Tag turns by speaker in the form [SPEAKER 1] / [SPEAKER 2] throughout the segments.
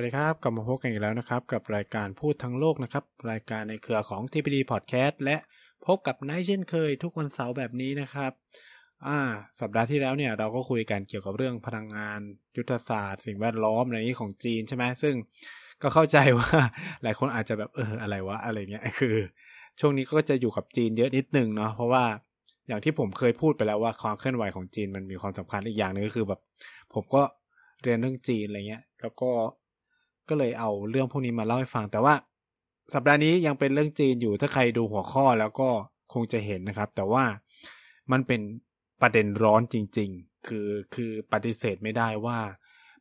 [SPEAKER 1] วัสดีครับ กลับมาพบกันอีกแล้วนะครับ กับรายการพูดทั้งโลกนะครับ รายการในเครือของ TPD Podcast และพบกับไนท์เช่นเคย ทุกวันเสาร์แบบนี้นะครับอ่าสัปดาห์ที่แล้วเนี่ยเราก็คุยกันเกี่ยวกับเรื่องพลังงาน ยุทธศาสตร์ สิ่งแวดล้อมอะไรนี้ของจีนใช่ไหมซึ่งก็เข้าใจว่าหลายคนอาจจะแบบเอออะไรวะอะไรเงี้ยคือ ช่วงนี้ก็จะอยู่กับจีนเยอะนิดนึงเนาะเพราะว่าอย่างที่ผมเคยพูดไปแล้วว่าความเคลื่อนไหวของจีนมันมีความสำคัญอีกอย่างนึงก็คือแบบ ผมก็เรียนเรื่องจีนอะไรเงี้ย แล้วก็ ก็เลยเอาเรื่องพวกนี้มาเล่าให้ฟัง แต่ว่า สัปดาห์นี้ยังเป็นเรื่องจีนอยู่ถ้าใครดูหัวข้อแล้วก็คงจะเห็นนะครับ แต่ว่ามันเป็นประเด็นร้อนจริง ๆ คือคือปฏิเสธไม่ได้ว่า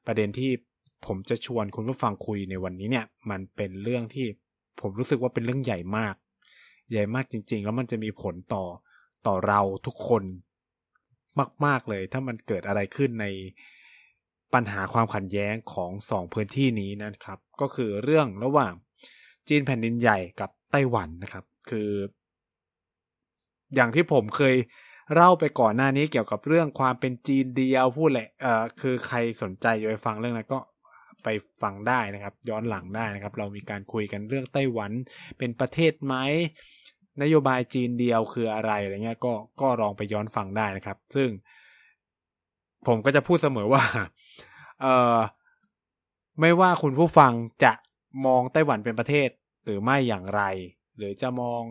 [SPEAKER 1] ประเด็นที่ผมจะชวนคุณผู้ฟังคุยในวันนี้เนี่ย มันเป็นเรื่องที่ผมรู้สึกว่าเป็นเรื่องใหญ่มาก ใหญ่มากจริง ๆ แล้วมันจะมีผลต่อต่อเราทุกคนมาก ๆเลย ถ้ามันเกิดอะไรขึ้นใน ปัญหาความขัดแย้งของสองพื้นที่นี้นะครับ ก็คือเรื่องระหว่างจีนแผ่นดินใหญ่กับไต้หวันนะครับ คือ อย่างที่ผมเคยเล่าไปก่อนหน้านี้เกี่ยวกับเรื่องความเป็นจีนเดียวพูดแหละเอ่อคือใครสนใจอยากไปฟังเรื่องนั้นก็ไปฟังได้นะครับ ย้อนหลังได้นะครับ เรามีการคุยกันเรื่องไต้หวันเป็นประเทศไหมนโยบายจีนเดียวคืออะไรอะไรเงี้ยก็ก็ลองไปย้อนฟังได้นะครับ ซึ่งผมก็จะพูดเสมอว่า เอ่อไม่ว่าคุณผู้ฟังจะมองไต้หวันเป็นประเทศ หรือไม่อย่างไร หรือจะมอง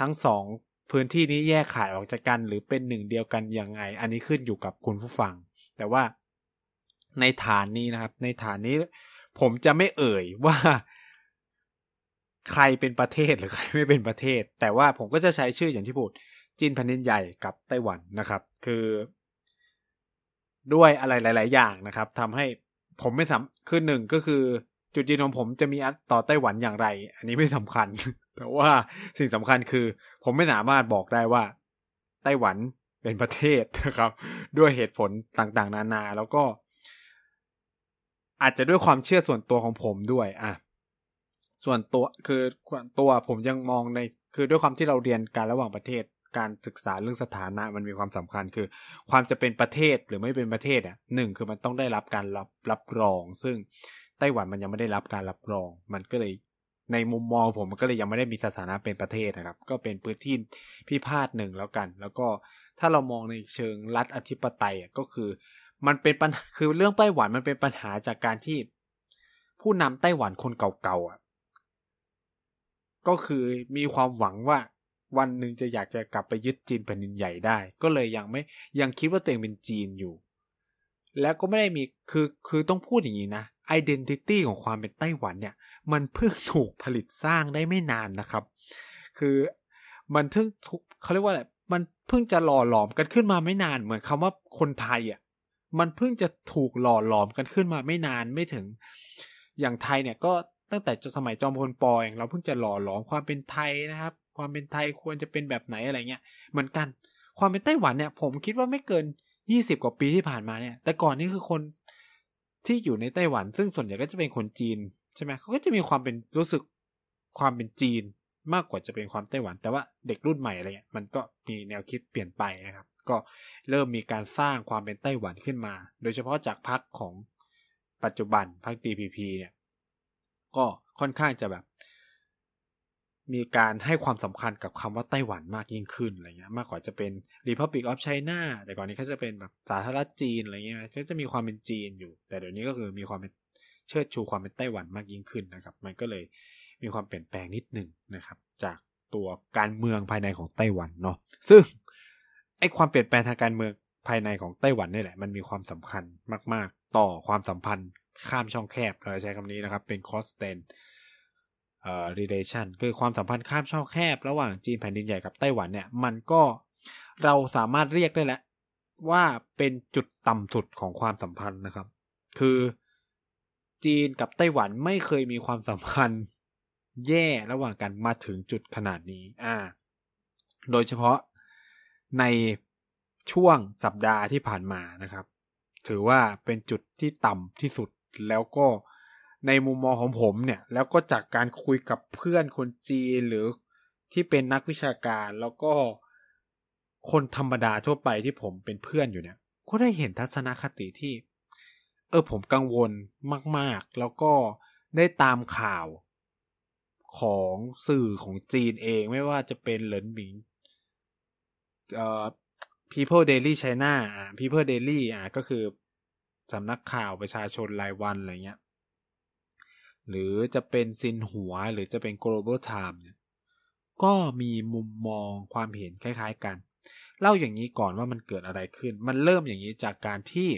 [SPEAKER 1] ทั้งสองพื้นที่นี้แยกขายออกจากกัน หรือเป็นหนึ่งเดียวกันยังไง อันนี้ขึ้นอยู่กับคุณผู้ฟัง แต่ว่าในฐานนี้นะครับ ในฐานนี้ผมจะไม่เอ่ยว่าใครเป็นประเทศหรือใครไม่เป็นประเทศ แต่ว่าผมก็จะใช้ชื่ออย่างที่พูดจีนแผ่นดินใหญ่กับไต้หวันนะครับ คือ ด้วยอะไรหลาย ๆ อย่างนะครับทำให้ผมไม่สำคือหนึ่งก็คือ จุดยืนของผมจะมีต่อไต้หวันอย่างไร อันนี้ไม่สำคัญ แต่ว่าสิ่งสำคัญคือ ผมไม่สามารถบอกได้ว่า ไต้หวันเป็นประเทศนะครับ ด้วยเหตุผลต่างๆ นานาแล้วก็ อาจจะด้วยความเชื่อส่วนตัวของผมด้วยอะส่วนตัวคือตัวผมยังมองในคือด้วยความที่เราเรียนการระหว่างประเทศ การศึกษาเรื่องสถานะมันมีความสำคัญคือ ความจะเป็นประเทศหรือไม่เป็นประเทศอะหนึ่งคือมันต้องได้รับการรับรับรอง ซึ่งไต้หวันมันยังไม่ได้รับการรับรอง มันก็เลยในมุมมองผมมันก็เลยยังไม่ได้มีสถานะเป็นประเทศนะครับ ก็เป็นพื้นที่พิพาทหนึ่งแล้วกัน แล้วก็ถ้าเรามองในเชิงรัฐอธิปไตยก็คือมันเป็นปัญหาคือเรื่องไต้หวันมันเป็นปัญหาจากการที่ ผู้นำไต้หวันคนเก่าๆอะก็คือมีความหวังว่า วันหนึ่งจะอยากจะกลับไปยึดจีนแผ่นดินใหญ่ได้ ก็เลยยังไม่ยังคิดว่าตัวเองเป็นจีนอยู่ แล้วก็ไม่ได้มีคือคือต้องพูดอย่างนี้นะไอดีนิตี้ของความเป็นไต้หวันเนี่ย มันเพิ่งถูกผลิตสร้างได้ไม่นานนะครับ คือมันเพิ่งเขาเรียกว่าอะไรมันเพิ่งจะหล่อหลอมกันขึ้นมาไม่นานเหมือนคำว่าคนไทยอะมันเพิ่งจะถูกหล่อหลอมกันขึ้นมาไม่นานไม่ถึง อย่างไทยเนี่ยก็ตั้งแต่สมัยจอมพลปอเองเราเพิ่งจะหล่อหลอมความเป็นไทยนะครับ ความเป็นไทยควรจะเป็นแบบไหนอะไรเงี้ยเหมือนกัน ความเป็นไต้หวันเนี่ย ผมคิดว่าไม่เกินยี่สิบกว่าปีที่ผ่านมาเนี่ย แต่ก่อนนี่คือคนที่อยู่ในไต้หวัน ซึ่งส่วนใหญ่ก็จะเป็นคนจีนใช่ไหมเขาก็จะมีความเป็นรู้สึกความเป็นจีนมากกว่าจะเป็นความไต้หวัน แต่ว่าเด็กรุ่นใหม่อะไรเงี้ยมันก็มีแนวคิดเปลี่ยนไปนะครับ ก็เริ่มมีการสร้างความเป็นไต้หวันขึ้นมา โดยเฉพาะจากพรรคของปัจจุบันพรรค DPP เนี่ย ก็ค่อนข้างจะแบบ มีการให้ความสำคัญกับคำว่าไต้หวันมากยิ่งขึ้นอะไรเงี้ยมากกว่าจะเป็น Republic of China แต่ก่อนนี้เขาจะเป็นแบบสาธารณจีนอะไรเงี้ยก็จะมีความเป็นจีนอยู่ แต่เดี๋ยวนี้ก็คือมีความเป็นเชิดชูความเป็นไต้หวันมากยิ่งขึ้นนะครับ มันก็เลยมีความเปลี่ยนแปลงนิดหนึ่งนะครับ จากตัวการเมืองภายในของไต้หวันเนาะซึ่งไอความเปลี่ยนแปลงทางการเมืองภายในของไต้หวันนี่แหละ มันมีความสำคัญมาก ๆ ต่อความสัมพันธ์ข้ามช่องแคบเราใช้คำนี้นะครับ เป็น cross s t a n เอ่อ relation คือความสัมพันธ์ข้ามช่องแคบ ระหว่างจีนแผ่นดินใหญ่กับไต้หวันเนี่ย มันก็เราสามารถเรียกได้แล้วว่าเป็นจุดต่ำสุดของความสัมพันธ์นะครับ คือจีนกับไต้หวันไม่เคยมีความสัมพันธ์ แย่ระหว่างกันมาถึงจุดขนาดนี้ อ่า โดยเฉพาะในช่วงสัปดาห์ที่ผ่านมานะครับ ถือว่าเป็นจุดที่ต่ำที่สุดแล้วก็ ในมุมมองของผมเนี่ย แล้วก็จากการคุยกับเพื่อนคนจีนหรือที่เป็นนักวิชาการแล้วก็คนธรรมดาทั่วไปที่ผมเป็นเพื่อนอยู่เนี่ย ก็ได้เห็นทัศนคติที่ เออผมกังวลมาก ๆ แล้วก็ได้ตามข่าวของสื่อของจีนเองไม่ว่าจะเป็นเหลินหมิงเอ่อ People Daily China อ่า People Daily อ่าก็คือสำนักข่าวประชาชนรายวันอะไรเงี้ย หรือจะเป็นซินหัวหรือจะเป็น Global Times เนี่ยก็มีมุมมองความเห็นคล้าย ๆ กัน เล่าอย่างนี้ก่อนว่ามันเกิดอะไรขึ้น มันเริ่มอย่างนี้จากการที่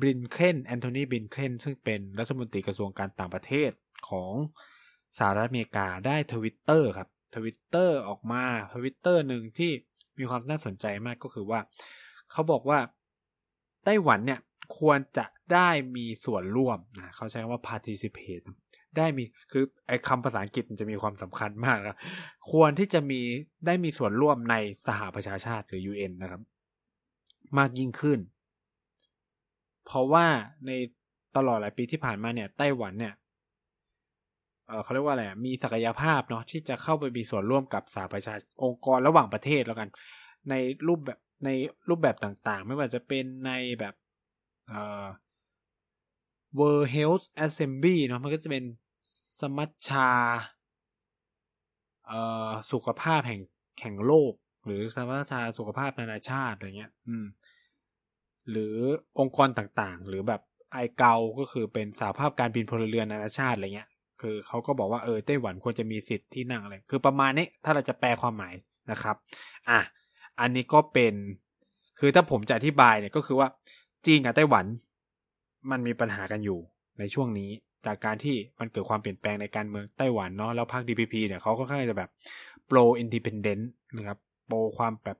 [SPEAKER 1] บลิงเคนแอนโทนีบลิงเคนซึ่งเป็นรัฐมนตรีกระทรวงการต่างประเทศของสหรัฐอเมริกาได้ทวิตเตอร์ครับทวิตเตอร์ออกมาทวิตเตอร์หนึ่งที่มีความน่าสนใจมากก็คือว่า เขาบอกว่าไต้หวันเนี่ย ควรจะได้มีส่วนร่วมนะเขาใช้คำว่า participate ได้มีคือไอ้คำภาษาอังกฤษมันจะมีความสำคัญมากนะควรที่จะมีได้มีส่วนร่วมในสหประชาชาติหรือ UN นะครับ มากยิ่งขึ้น เพราะว่าในตลอดหลายปีที่ผ่านมาเนี่ยไต้หวันเนี่ยเเขาเรียกว่าอะไรมีศักยภาพเนาะที่จะเข้าไปมีส่วนร่วมกับสหประชาองค์กรระหว่างประเทศแล้วกัน ในรูปแบบในรูปแบบต่างๆ ไม่ว่าจะเป็นในแบบ เอ่อ World Health Assembly เนาะมันก็จะเป็นสมัชชาเอ่อสุขภาพแห่งแห่งโลก หรือสมัชชาสุขภาพนานาชาติอะไรเงี้ย อืม หรือองค์กรต่างๆ หรือแบบไอเกาก็คือเป็นสาภาพการบินพลเรือนนานาชาติอะไรเงี้ย คือเขาก็บอกว่าเออไต้หวันควรจะมีสิทธิ์ที่นั่งอะไร คือประมาณนี้ถ้าเราจะแปลความหมายนะครับ อะ อันนี้ก็เป็น คือถ้าผมจะอธิบายเนี่ยก็คือว่า จีนกับไต้หวัน มันมีปัญหากันอยู่ในช่วงนี้จากการที่มันเกิดความเปลี่ยนแปลงในการเมืองไต้หวันเนาะแล้วพรรค DPP เนี่ยเขาค่อนข้างจะแบบ pro independent นะครับ pro ความแบบ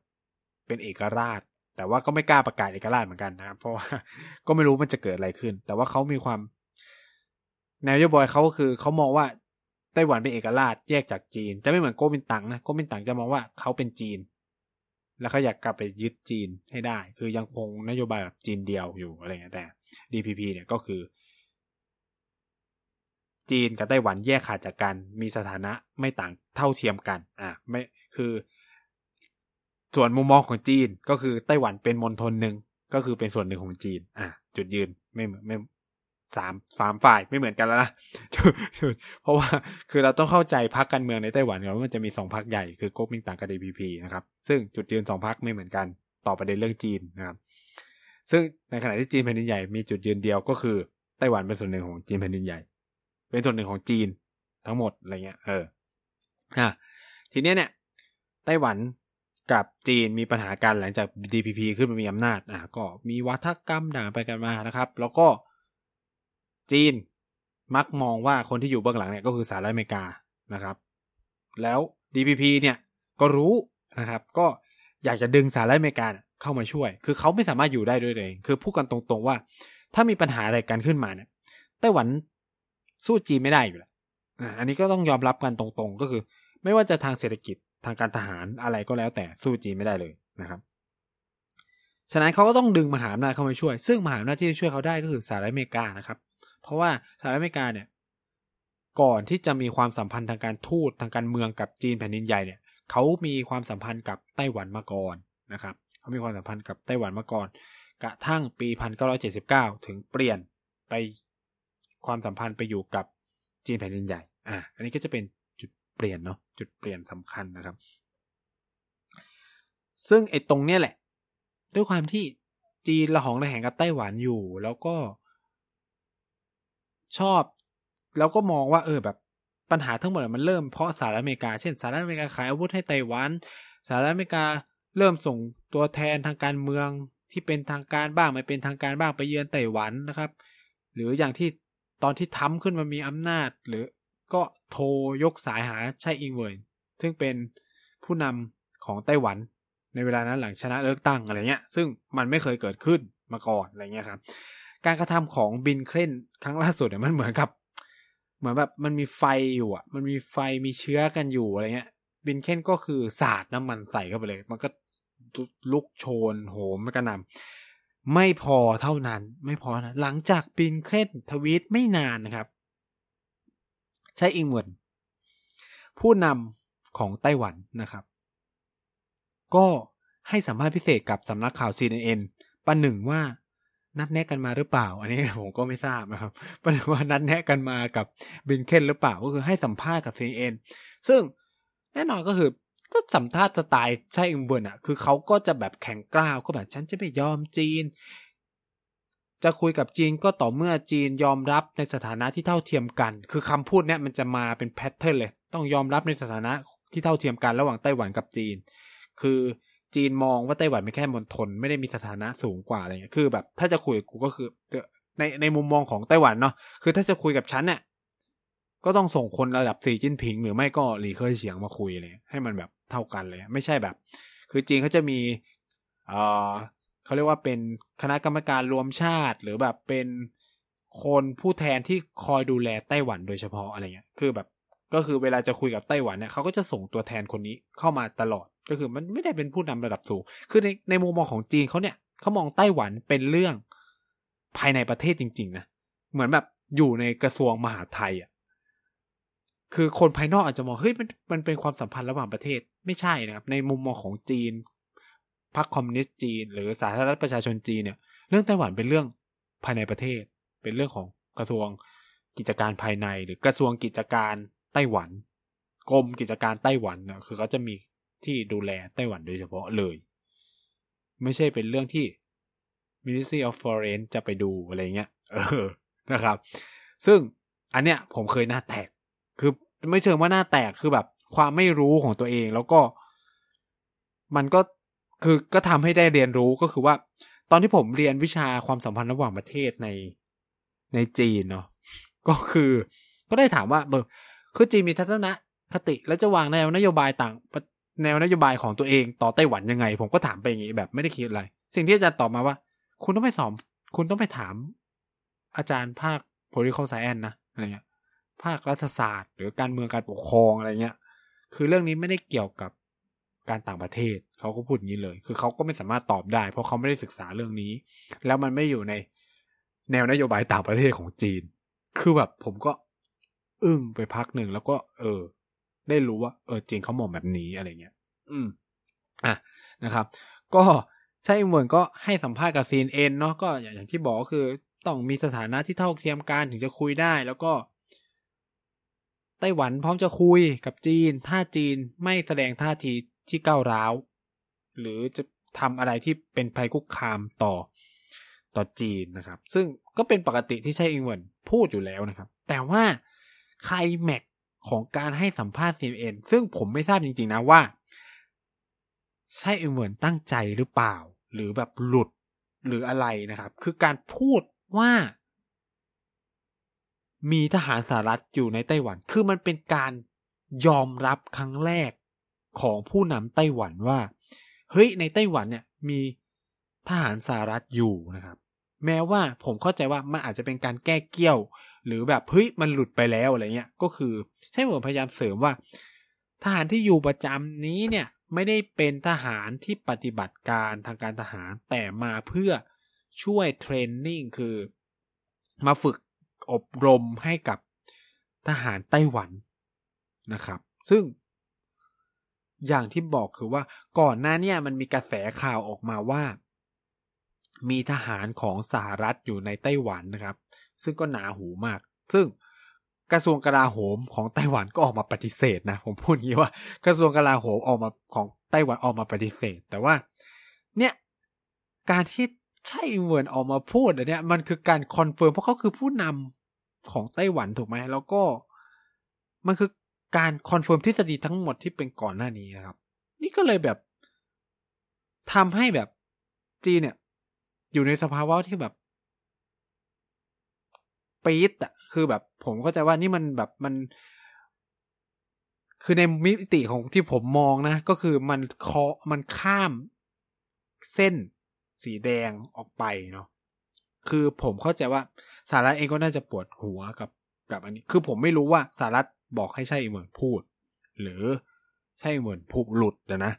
[SPEAKER 1] เป็นเอกราช แต่ว่าก็ไม่กล้าประกาศเอกราชเหมือนกันนะครับเพราะว่าก็ไม่รู้มันจะเกิดอะไรขึ้น แต่ว่าเขามีความแนวนโยบายเขาก็คือเขามองว่าไต้หวันเป็นเอกราชแยกจากจีน จะไม่เหมือนโกมินตังนะโกมินตังจะมองว่าเขาเป็นจีน แล้วเขาอยากกลับไปยึดจีนให้ได้ คือยังคงนโยบายแบบจีนเดียวอยู่อะไรเงี้ยแต่ DPP เนี่ยก็คือ จีนกับไต้หวันแยกขาดจากกัน มีสถานะไม่ต่างเท่าเทียมกัน อะไม่คือ ส่วนมุมมองของจีนก็คือไต้หวันเป็นมณฑลหนึ่งก็คือเป็นส่วนหนึ่งของจีน อะจุดยืนไม่ไม่ สามสามฝ่ายไม่เหมือนกันแล้วนะเพราะว่าคือเราต้องเข้าใจพรรคการเมืองในไต้หวันก่อนว่ามันจะมีสองพรรคใหญ่คือก๊กมินตั๋งกับ DPP นะครับซึ่งจุดยืนสองพรรคไม่เหมือนกันต่อประเด็นเรื่องจีนนะครับ ซึ่งในขณะที่จีนแผ่นดินใหญ่มีจุดยืนเดียวก็คือไต้หวันเป็นส่วนหนึ่งของจีนแผ่นดินใหญ่ เป็นส่วนหนึ่งของจีนทั้งหมดอะไรเงี้ยเอออะทีเนี้ยเนี่ยไต้หวันกับจีนมีปัญหากันหลังจาก DPP ขึ้นมามีอำนาจอะก็มีวัฒกรรมด่างไปกันมานะครับ แล้วก็ จีนมักมองว่าคนที่อยู่เบื้องหลังเนี่ยก็คือสหรัฐอเมริกานะครับ แล้ว DPP เนี่ยก็รู้นะครับ ก็อยากจะดึงสหรัฐอเมริกาเข้ามาช่วย คือเขาไม่สามารถอยู่ได้ด้วยเอง คือพูดกันตรงๆว่า ถ้ามีปัญหาอะไรกันขึ้นมาเนี่ยไต้หวันสู้จีนไม่ได้อยู่แล้วอันนี้ก็ต้องยอมรับกันตรงๆ ก็คือ ไม่ว่าจะทางเศรษฐกิจทางการทหารอะไรก็แล้วแต่สู้จีนไม่ได้เลยนะครับฉะนั้นเขาก็ต้องดึงมหาอำนาจเข้ามาช่วย ซึ่งมหาอำนาจที่ช่วยเขาได้ก็คือสหรัฐอเมริกานะครับ เพราะว่าสหรัฐอเมริกาเนี่ยก่อนที่จะมีความสัมพันธ์ทางการทูตทางการเมืองกับจีนแผ่นดินใหญ่เนี่ยเขามีความสัมพันธ์กับไต้หวันมาก่อนนะครับเขามีความสัมพันธ์กับไต้หวันมาก่อน กระทั่งปี 1979 ถึงเปลี่ยนไปความสัมพันธ์ไปอยู่กับจีนแผ่นดินใหญ่อะอันนี้ก็จะเป็นจุดเปลี่ยนเนาะจุดเปลี่ยนสำคัญนะครับ ซึ่งไอ้ตรงเนี้ยแหละ ด้วยความที่จีนละหองระแหงกับไต้หวันอยู่ แล้วก็ ชอบ แล้วก็มองว่าเออแบบปัญหาทั้งหมดมันเริ่มเพราะสหรัฐอเมริกา เช่นสหรัฐอเมริกาขายอาวุธให้ไต้หวันสหรัฐอเมริกาเริ่มส่งตัวแทนทางการเมืองที่เป็นทางการบ้างไม่เป็นทางการบ้างไปเยือนไต้หวันนะครับ หรืออย่างที่ตอนที่ทำขึ้นมามีอำนาจ หรือก็โทรยกสายหาไช่อิงเวิร์ซึ่งเป็นผู้นำของไต้หวัน ในเวลานั้นหลังชนะเลือกตั้งอะไรเงี้ย ซึ่งมันไม่เคยเกิดขึ้นมาก่อนอะไรเงี้ยครับ การกระทำของบินเคลนครั้งล่าสุดเนี่ยมันเหมือนกับ เหมือนแบบมันมีไฟอยู่อะ มันมีไฟมีเชื้อกันอยู่อะไรเงี้ย บินเคลนก็คือสาดน้ำมันใส่เข้าไปเลย มันก็ลุกโชนโหมกระหน่ำไม่พอเท่านั้น ไม่พอนะหลังจากบินเคลนทวีตไม่นานนะครับ ใช้อิงเวิร์นผู้นำของไต้หวันนะครับ ก็ให้สัมภาษณ์พิเศษกับสำนักข่าว CNN ประหนึ่งว่า นัดแนะกันมาหรือเปล่า อันนี้ผมก็ไม่ทราบนะครับประเด็นว่านัดแนะกันมากับบินเคนหรือเปล่าก็คือให้สัมภาษณ์กับซีเอ็นซึ่งแน่นอนก็คือก็สัมภาษณ์สไตล์ไช่อิงเหวินอะ คือเขาก็จะแบบแข็งกร้าวก็แบบฉันจะไม่ยอมจีน จะคุยกับจีนก็ต่อเมื่อจีนยอมรับในสถานะที่เท่าเทียมกัน คือคำพูดเนี้ยมันจะมาเป็น pattern เลย ต้องยอมรับในสถานะที่เท่าเทียมกันระหว่างไต้หวันกับจีน คือ จีนมองว่าไต้หวันเป็นแค่มณฑลไม่ได้มีสถานะสูงกว่าอะไรเงี้ยคือแบบถ้าจะคุยกูก็คือในในมุมมองของไต้หวันเนาะคือถ้าจะคุยกับฉันเนี่ยก็ต้องส่งคนระดับสีจิ้นผิง หรือไม่ก็หลีเคยเฉียงมาคุยเลยให้มันแบบเท่ากันเลย ไม่ใช่แบบ คือจีนเขาจะมีเออเขาเรียกว่าเป็นคณะกรรมการรวมชาติ หรือแบบเป็นคนผู้แทนที่คอยดูแลไต้หวันโดยเฉพาะอะไรเงี้ย คือแบบก็คือเวลาจะคุยกับไต้หวันเนี่ยเขาก็จะส่งตัวแทนคนนี้เข้ามาตลอด ก็คือมันไม่ได้เป็นผู้นำระดับสูง คือในในมุมมองของจีนเขาเนี่ยเขามองไต้หวันเป็นเรื่องภายในประเทศจริง ๆ นะ เหมือนแบบอยู่ในกระทรวงมหาไทยอะ คือคนภายนอกอาจจะมองเฮ้ยมันมันเป็นความสัมพันธ์ระหว่างประเทศไม่ใช่นะครับ ในมุมมองของจีนพรรคคอมมิวนิสต์จีน หรือสาธารณรัฐประชาชนจีนเนี่ย เรื่องไต้หวันเป็นเรื่องภายในประเทศ เป็นเรื่องของกระทรวงกิจการภายใน หรือกระทรวงกิจการไต้หวันกรมกิจการไต้หวันนะคือเขาจะมี ที่ดูแลไต้หวันโดยเฉพาะเลย ไม่ใช่เป็นเรื่องที่ Ministry of Foreign จะไปดูอะไรเงี้ย เออนะครับ ซึ่งอันเนี้ยผมเคยหน้าแตก คือไม่เชิงว่าหน้าแตกคือแบบความไม่รู้ของตัวเองแล้วก็ มันก็คือก็ทำให้ได้เรียนรู้ก็คือว่า ตอนที่ผมเรียนวิชาความสัมพันธ์ระหว่างประเทศในในจีนเนาะก็คือก็ได้ถามว่าเบอร์คือจีนมีทัศนคติแล้วจะวางแนวนโยบายต่าง แนวนโยบายของตัวเองต่อไต้หวันยังไง ผมก็ถามไปอย่างนี้แบบไม่ได้คิดอะไร สิ่งที่อาจารย์ตอบมาว่า คุณต้องไปสอบคุณต้องไปถาม อาจารย์ภาค political science นะอะไรเงี้ย ภาครัฐศาสตร์หรือการเมืองการปกครองอะไรเงี้ย คือเรื่องนี้ไม่ได้เกี่ยวกับการต่างประเทศเขาก็พูดอย่างนี้เลย คือเขาก็ไม่สามารถตอบได้ เพราะเขาไม่ได้ศึกษาเรื่องนี้ แล้วมันไม่อยู่ในแนวนโยบายต่างประเทศของจีน คือแบบผมก็อึ้งไปพักหนึ่งแล้วก็ เออ ได้รู้ว่าเออจริงเขามองแบบนี้อะไรเงี้ย อืม อะนะครับ ก็ใช่เหมือนก็ให้สัมภาษณ์กับซีนเอ็นเนาะก็อย่างที่บอกก็คือต้องมีสถานะที่เท่าเทียมกันถึงจะคุยได้ แล้วก็ไต้หวันพร้อมจะคุยกับจีน ถ้าจีนไม่แสดงท่าทีที่ก้าวร้าว หรือจะทำอะไรที่เป็นภัยคุกคามต่อต่อจีนนะครับ ซึ่งก็เป็นปกติที่ใช่อิงเวิร์นพูดอยู่แล้วนะครับ แต่ว่าใครแม็ก ของการให้สัมภาษณ์ CNN ซึ่งผมไม่ทราบจริง ๆ นะว่า ใช่เหมือนตั้งใจหรือเปล่า หรือแบบหลุดหรืออะไรนะครับ คือการพูดว่า มีทหารสหรัฐอยู่ในไต้หวัน คือมันเป็นการยอมรับครั้งแรกของผู้นำไต้หวันว่า เฮ้ยในไต้หวันเนี่ยมีทหารสหรัฐอยู่นะครับ แม้ว่าผมเข้าใจว่ามันอาจจะเป็นการแก้เกี้ยว หรือแบบเฮ้ยมันหลุดไปแล้วอะไรเงี้ยก็คือใช่เหมือนพยายามเสริมว่า ทหารที่อยู่ประจำนี้เนี่ยไม่ได้เป็นทหารที่ปฏิบัติการทางการทหารแต่มาเพื่อช่วยเทรนนิ่งคือ มาฝึกอบรมให้กับทหารไต้หวันนะครับ ซึ่งอย่างที่บอกคือว่าก่อนหน้าเนี้ยมันมีกระแสข่าวออกมาว่า มีทหารของสหรัฐอยู่ในไต้หวันนะครับ ซึ่งก็หนาหูมาก ซึ่งกระทรวงกลาโหมของไต้หวันก็ออกมาปฏิเสธนะ ผมพูดงี้ว่ากระทรวงกลาโหมออกมาของไต้หวันออกมาปฏิเสธ แต่ว่า เนี่ยการที่ไช่อิงเหวินออกมาพูดอันเนี้ยมันคือการ confirm เพราะเขาคือผู้นำของไต้หวันถูกไหมแล้วก็มันคือการ confirm ทฤษฎีทั้งหมดที่เป็นก่อนหน้านี้นะครับ นี่ก็เลยแบบทำให้แบบจีนเนี่ย อยู่ในสภาวะที่แบบ ปี๊ดอะคือแบบผมเข้าใจว่านี่มันแบบมัน คือในมิติของที่ผมมองนะ ก็คือมันเคาะมันข้ามเส้นสีแดงออกไปเนาะคือผมเข้าใจว่าสารัฐเองก็น่าจะปวดหัวกับกับอันนี้ คือผมไม่รู้ว่าสารัฐบอกให้ใช่เหมือนพูด หรือใช่เหมือนพูดหลุดนะ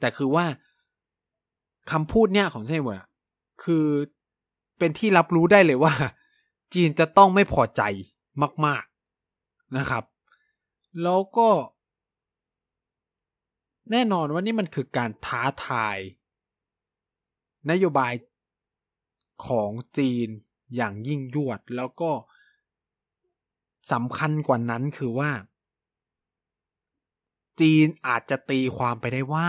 [SPEAKER 1] แต่คือว่าคำพูดเนี่ยของใช่เหมือนคือเป็นที่รับรู้ได้เลยว่า จีนจะต้องไม่พอใจมาก ๆนะครับ แล้วก็ แน่นอนว่านี่มันคือการท้าทาย นโยบายของจีนอย่างยิ่งยวด แล้วก็สำคัญกว่านั้นคือว่า จีนอาจจะตีความไปได้ว่า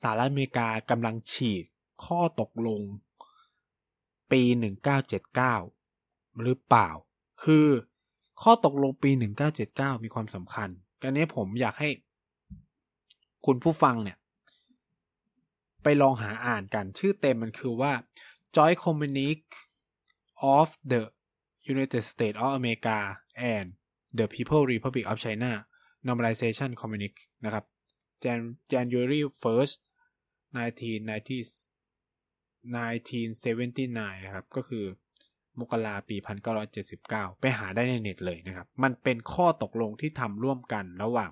[SPEAKER 1] สหรัฐอเมริกากำลังฉีกข้อตกลง ปี 1979 หรือเปล่า คือข้อตกลงปี 1979 มีความสำคัญกันนี้ผมอยากให้ คุณผู้ฟังเนี่ย ไปลองหาอ่านกัน ชื่อเต็มมันคือว่า Joint Communique of the United States of America and the People Republic of China Normalization Communique นะครับ January 1st 1979 นะครับ ก็คือ มกราปี 1979 ไปหาได้ในเน็ตเลยนะครับ มันเป็นข้อตกลงที่ทำร่วมกันระหว่าง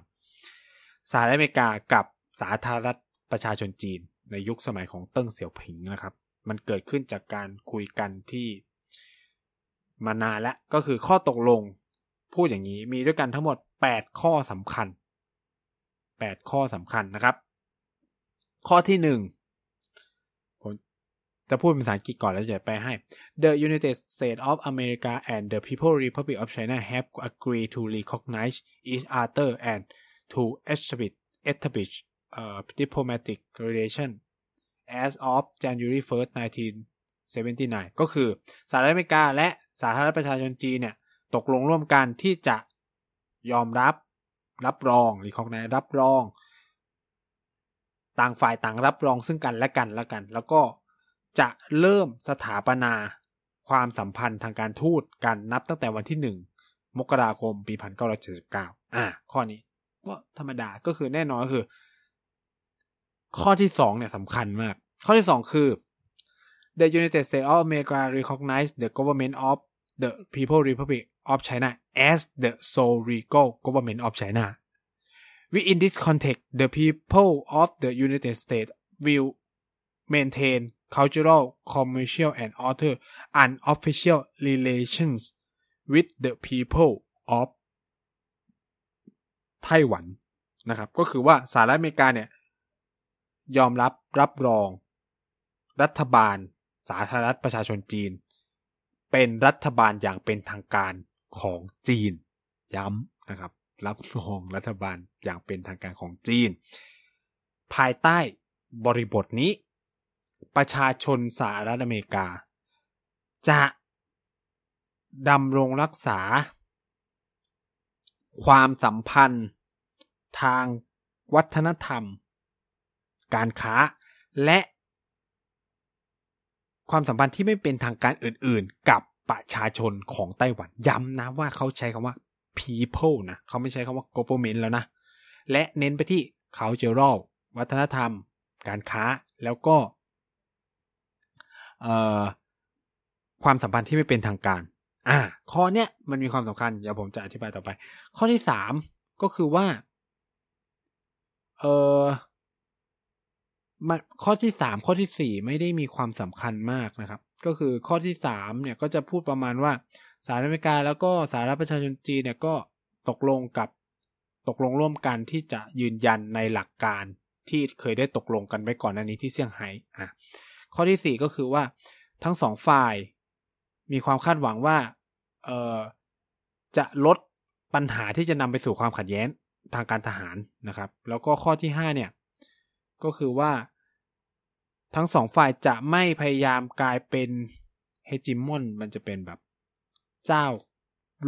[SPEAKER 1] สหรัฐอเมริกากับสาธารณรัฐประชาชนจีน ในยุคสมัยของเติ้งเสี่ยวผิงนะครับ มันเกิดขึ้นจากการคุยกันที่มานานแล้วก็คือข้อตกลงพูดอย่างนี้มีด้วยกันทั้งหมด 8 ข้อสำคัญ 8 ข้อสำคัญนะครับ ข้อที่หนึ่ง จะพูดเป็นภาษาอังกฤษก่อนแล้วจะไปให้ The United States of America and the People Republic of China have agreed to recognize each other and to establish establish uh, diplomatic relation as of January 1st 1979 ก็คือสหรัฐอเมริกาและสาธารณประชาชนจีนเนี่ย ตกลงร่วมกันที่จะยอมรับรับรองหรือของนายรับรอง ต่างฝ่ายต่างรับรองซึ่งกันและกันแล้วกัน แล้วก็ จะเริ่มสถาปนาความสัมพันธ์ทางการทูตกันนับตั้งแต่วันที่หนึ่งมกราคมปี 1979 อ่า ข้อนี้ก็ธรรมดาก็คือแน่นอนคือ ข้อที่สองเนี่ยสำคัญมาก ข้อที่สองคือ The United States of America recognize the government of the People Republic of China as the sole legal government of China. Within this context, the people of the United States will maintain cultural, commercial, and other unofficial relations with the people of ไต้หวันนะครับ ก็คือว่าสหรัฐอเมริกาเนี่ย ยอมรับรับรอง รัฐบาล สาธารณรัฐประชาชนจีน เป็นรัฐบาลอย่างเป็นทางการของจีน ย้ำนะครับ รับรองรัฐบาลอย่างเป็นทางการของจีน ภายใต้บริบทนี้ ประชาชนสหรัฐอเมริกา จะดำรงรักษา ความสัมพันธ์ ทางวัฒนธรรม การค้าและความสัมพันธ์ที่ไม่เป็นทางการอื่นๆ กับประชาชนของไต้หวัน ย้ำนะว่าเขาใช้คำว่า people นะเขาไม่ใช้คำว่า government แล้วนะ และเน้นไปที่ cultural วัฒนธรรม การค้าแล้วก็ ความสัมพันธ์ที่ไม่เป็นทางการ อ่า ข้อเนี้ยมันมีความสำคัญ เดี๋ยวผมจะอธิบายต่อไป ข้อที่สามก็คือว่า เออมันข้อที่สามข้อที่สี่ไม่ได้มีความสำคัญมากนะครับ ก็คือข้อที่สามเนี่ยก็จะพูดประมาณว่าสหรัฐอเมริกาแล้วก็สหรัฐประชาชนจีนเนี่ยก็ตกลงกับตกลงร่วมกันที่จะยืนยันในหลักการที่เคยได้ตกลงกันไว้ก่อนหน้านี้ที่เซี่ยงไฮ้อะ ข้อที่สี่ก็คือว่าทั้งสองฝ่าย มีความคาดหวังว่าเออจะลดปัญหาที่จะนำไปสู่ความขัดแย้งทางการทหารนะครับ แล้วก็ข้อที่ห้าเนี่ย ก็คือว่า ทั้งสองฝ่ายจะไม่พยายามกลายเป็นเฮจิมอนมันจะเป็นแบบเจ้า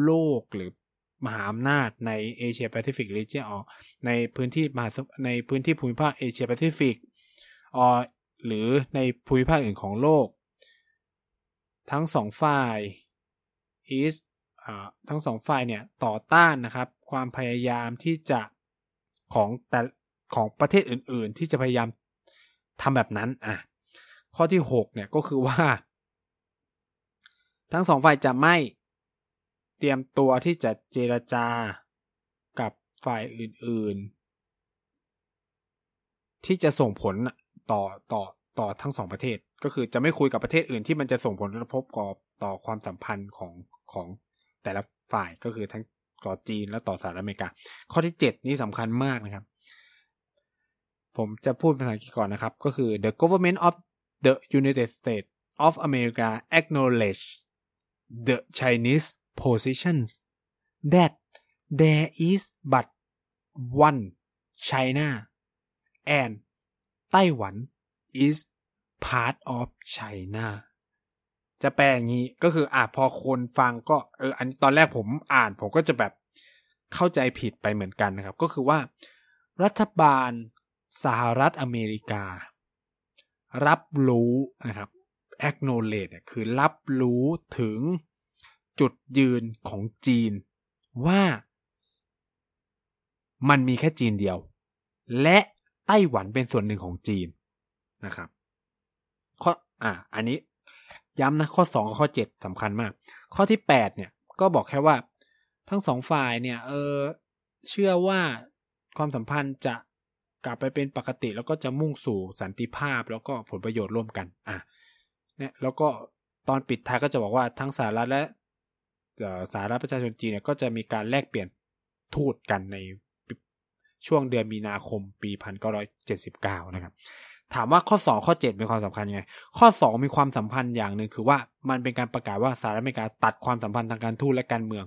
[SPEAKER 1] โลกหรือมหาอำนาจในเอเชียแปซิฟิก region อในพื้นที่มหาในพื้นที่ภูมิภาคเอเชียแปซิฟิกอ หรือในภูมิภาคอื่นของโลก ทั้งสองฝ่าย each ทั้งสองฝ่ายเนี่ยต่อต้านนะครับความพยายามที่จะของแต่ของประเทศอื่น ๆ ที่จะพยายามทำแบบนั้นอะข้อที่หกเนี่ยก็คือว่า ทั้งสองฝ่ายจะไม่เตรียมตัวที่จะเจรจากับฝ่ายอื่น ๆ ที่จะส่งผล ต่อต่อต่อทั้งสองประเทศ ก็คือจะไม่คุยกับประเทศอื่นที่มันจะส่งผลกระทบกับต่อความสัมพันธ์ของของแต่ละฝ่ายก็คือทั้งต่อจีนและต่อสหรัฐอเมริกา ข้อที่เจ็ดนี้สำคัญมากนะครับ ผมจะพูดภาษาอังกฤษก่อนนะครับ ก็คือ the government of the United States of America acknowledge the Chinese positions that there is but one China and Taiwan is part of China จะแปลอย่างนี้ก็คืออะพอคนฟังก็เอออันตอนแรกผมอ่านผมก็จะแบบเข้าใจผิดไปเหมือนกันนะครับ ก็คือว่า รัฐบาลสหรัฐอเมริกา รับรู้นะครับ acknowledge คือรับรู้ถึงจุดยืนของจีนว่ามันมีแค่จีนเดียว และ ไต้หวันเป็นส่วนหนึ่งของจีนนะครับข้ออ่า อันนี้ ย้ำนะข้อสองกับข้อเจ็ดสำคัญมาก ข้อที่แปดเนี่ย ก็บอกแค่ว่า ทั้งสองฝ่ายเนี่ย เออเชื่อว่าความสัมพันธ์จะกลับไปเป็นปกติ แล้วก็จะมุ่งสู่สันติภาพแล้วก็ผลประโยชน์ร่วมกัน อะเนี่ยแล้วก็ตอนปิดท้ายก็จะบอกว่าทั้งสหรัฐและสหรัฐประชาชนจีนเนี่ยก็จะมีการแลกเปลี่ยนทูตกันใน ช่วงเดือนมีนาคมปี 1979 นะครับ ถามว่าข้อ 2 ข้อ 7 มีความสำคัญยังไง ข้อ 2 มีความสัมพันธ์อย่างหนึ่งคือว่ามันเป็นการประกาศว่าสหรัฐอเมริกาตัดความสัมพันธ์ทางการทูตและการเมือง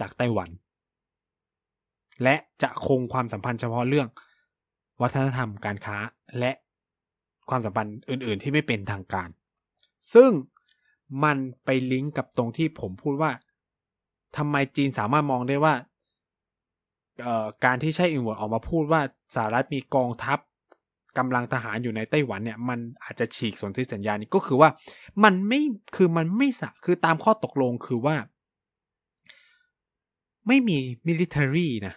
[SPEAKER 1] จากไต้หวัน และจะคงความสัมพันธ์เฉพาะเรื่อง วัฒนธรรมการค้าและความสัมพันธ์อื่น ๆ ที่ไม่เป็นทางการ ซึ่งมันไปลิงก์กับตรงที่ผมพูดว่าทำไมจีนสามารถมองได้ว่า การที่ใช่อินเวอร์ออกมาพูดว่าสหรัฐมีกองทัพกำลังทหารอยู่ในไต้หวันเนี่ย มันอาจจะฉีกสนธิสัญญานี้ก็คือว่ามันไม่คือมันไม่สะคือตามข้อตกลงคือว่า ไม่มีมิลิเตอรี่นะ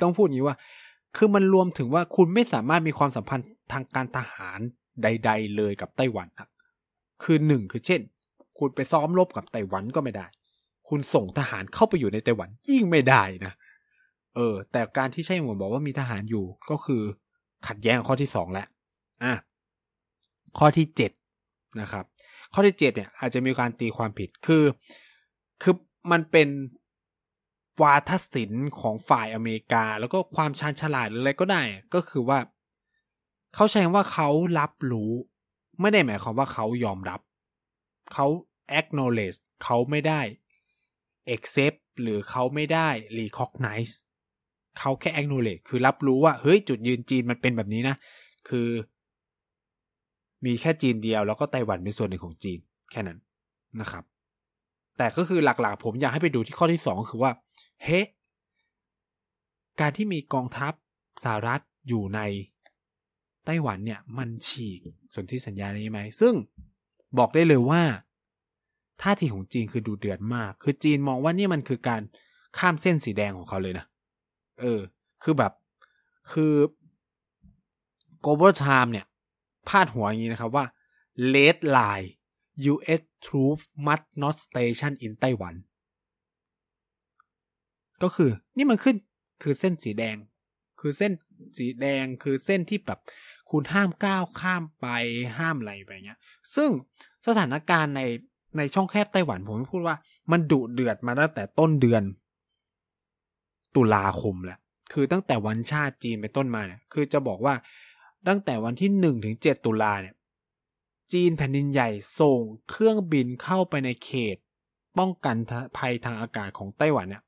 [SPEAKER 1] ต้องพูดอย่างนี้ว่า คือมันรวมถึงว่าคุณไม่สามารถมีความสัมพันธ์ทางการทหารใด ๆ เลยกับไต้หวันครับคือหนึ่งคือเช่น คุณไปซ้อมรบกับไต้หวันก็ไม่ได้ คุณส่งทหารเข้าไปอยู่ในไต้หวันยิ่งไม่ได้นะเออ แต่การที่ใช่หมวบอกว่ามีทหารอยู่ก็คือ ขัดแย้งข้อที่สองแล้วอะข้อที่เจ็ดนะครับ ข้อที่เจ็ดเนี่ย อาจจะมีการตีความผิดคือ คือมันเป็นวาทศิลป์ของฝ่ายอเมริกา แล้วก็ความชาญฉลาดหรืออะไรก็ได้ ก็คือว่า เขาใช้ว่าเขารับรู้ ไม่ได้หมายความว่าเขายอมรับ เขา acknowledge เขาไม่ได้ accept หรือเขาไม่ได้ recognize เขาแค่ acknowledge คือรับรู้ว่า เฮ้ย จุดยืนจีนมันเป็นแบบนี้นะ คือ มีแค่จีนเดียว แล้วก็ไต้หวันเป็นส่วนหนึ่งของจีน แค่นั้นนะครับ แต่ก็คือหลักๆ ผมอยากให้ไปดูที่ข้อที่สองคือว่า เฮ้การที่มีกองทัพสหรัฐอยู่ในไต้หวันเนี่ย มันฉีกสนธิสัญญานี้ไหม ซึ่งบอกได้เลยว่า ท่าทีของจีนคือดูเดือดมาก คือจีนมองว่านี่มันคือการข้ามเส้นสีแดงของเขาเลยนะ เออ คือแบบ คือ global time เนี่ย พาดหัวอย่างนี้นะครับว่า red line U.S. troops must not station in Taiwan ก็คือ นี่มันขึ้นคือเส้นสีแดง คือเส้นสีแดงคือเส้นที่แบบ คุณห้ามก้าวข้ามไปห้ามอะไรไปเงี้ย ซึ่งสถานการณ์ใน ในช่องแคบไต้หวันผมพูดว่ามันดุเดือดมาตั้งแต่ต้นเดือน ตุลาคมแหละ คือตั้งแต่วันชาติจีนเป็นต้นมาเนี่ย คือจะบอกว่าตั้งแต่วันที่หนึ่งถึงเจ็ดตุลาเนี่ย จีนแผ่นดินใหญ่ส่งเครื่องบินเข้าไปในเขต ป้องกันภัยทางอากาศของไต้หวันเนี่ย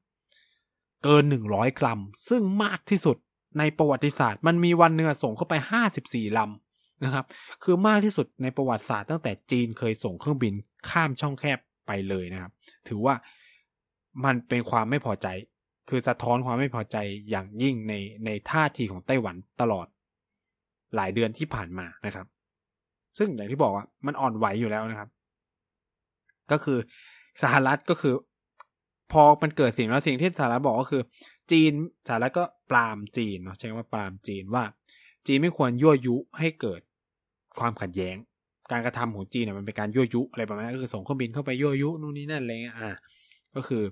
[SPEAKER 1] เกินหนึ่งร้อยกรัม ซึ่งมากที่สุดในประวัติศาสตร์มันมีวันเนื้อส่งเข้าไปห้าสิบสี่ลำนะครับ คือมากที่สุดในประวัติศาสตร์ตั้งแต่จีนเคยส่งเครื่องบิน ข้ามช่องแคบไปเลยนะครับ ถือว่ามันเป็นความไม่พอใจ คือสะท้อนความไม่พอใจอย่างยิ่งในในท่าทีของไต้หวันตลอด หลายเดือนที่ผ่านมานะครับ ซึ่งอย่างที่บอกว่ามันอ่อนไหวอยู่แล้วนะครับ ก็คือสหรัฐก็คือ พอมันเกิดสิ่งแล้วสิ่งที่สหรัฐบอกก็คือ จีนสหรัฐก็ปรามจีนเนาะใช้คำว่าปรามจีนว่า จีนไม่ควรยั่วยุให้เกิดความขัดแย้ง การกระทำของจีนเนี่ยมันเป็นการยั่วยุอะไรประมาณนั้นก็คือส่งเครื่องบินเข้าไปยั่วยุนู่นนี่นั่นอะไรเงี้ยอ่าก็คือ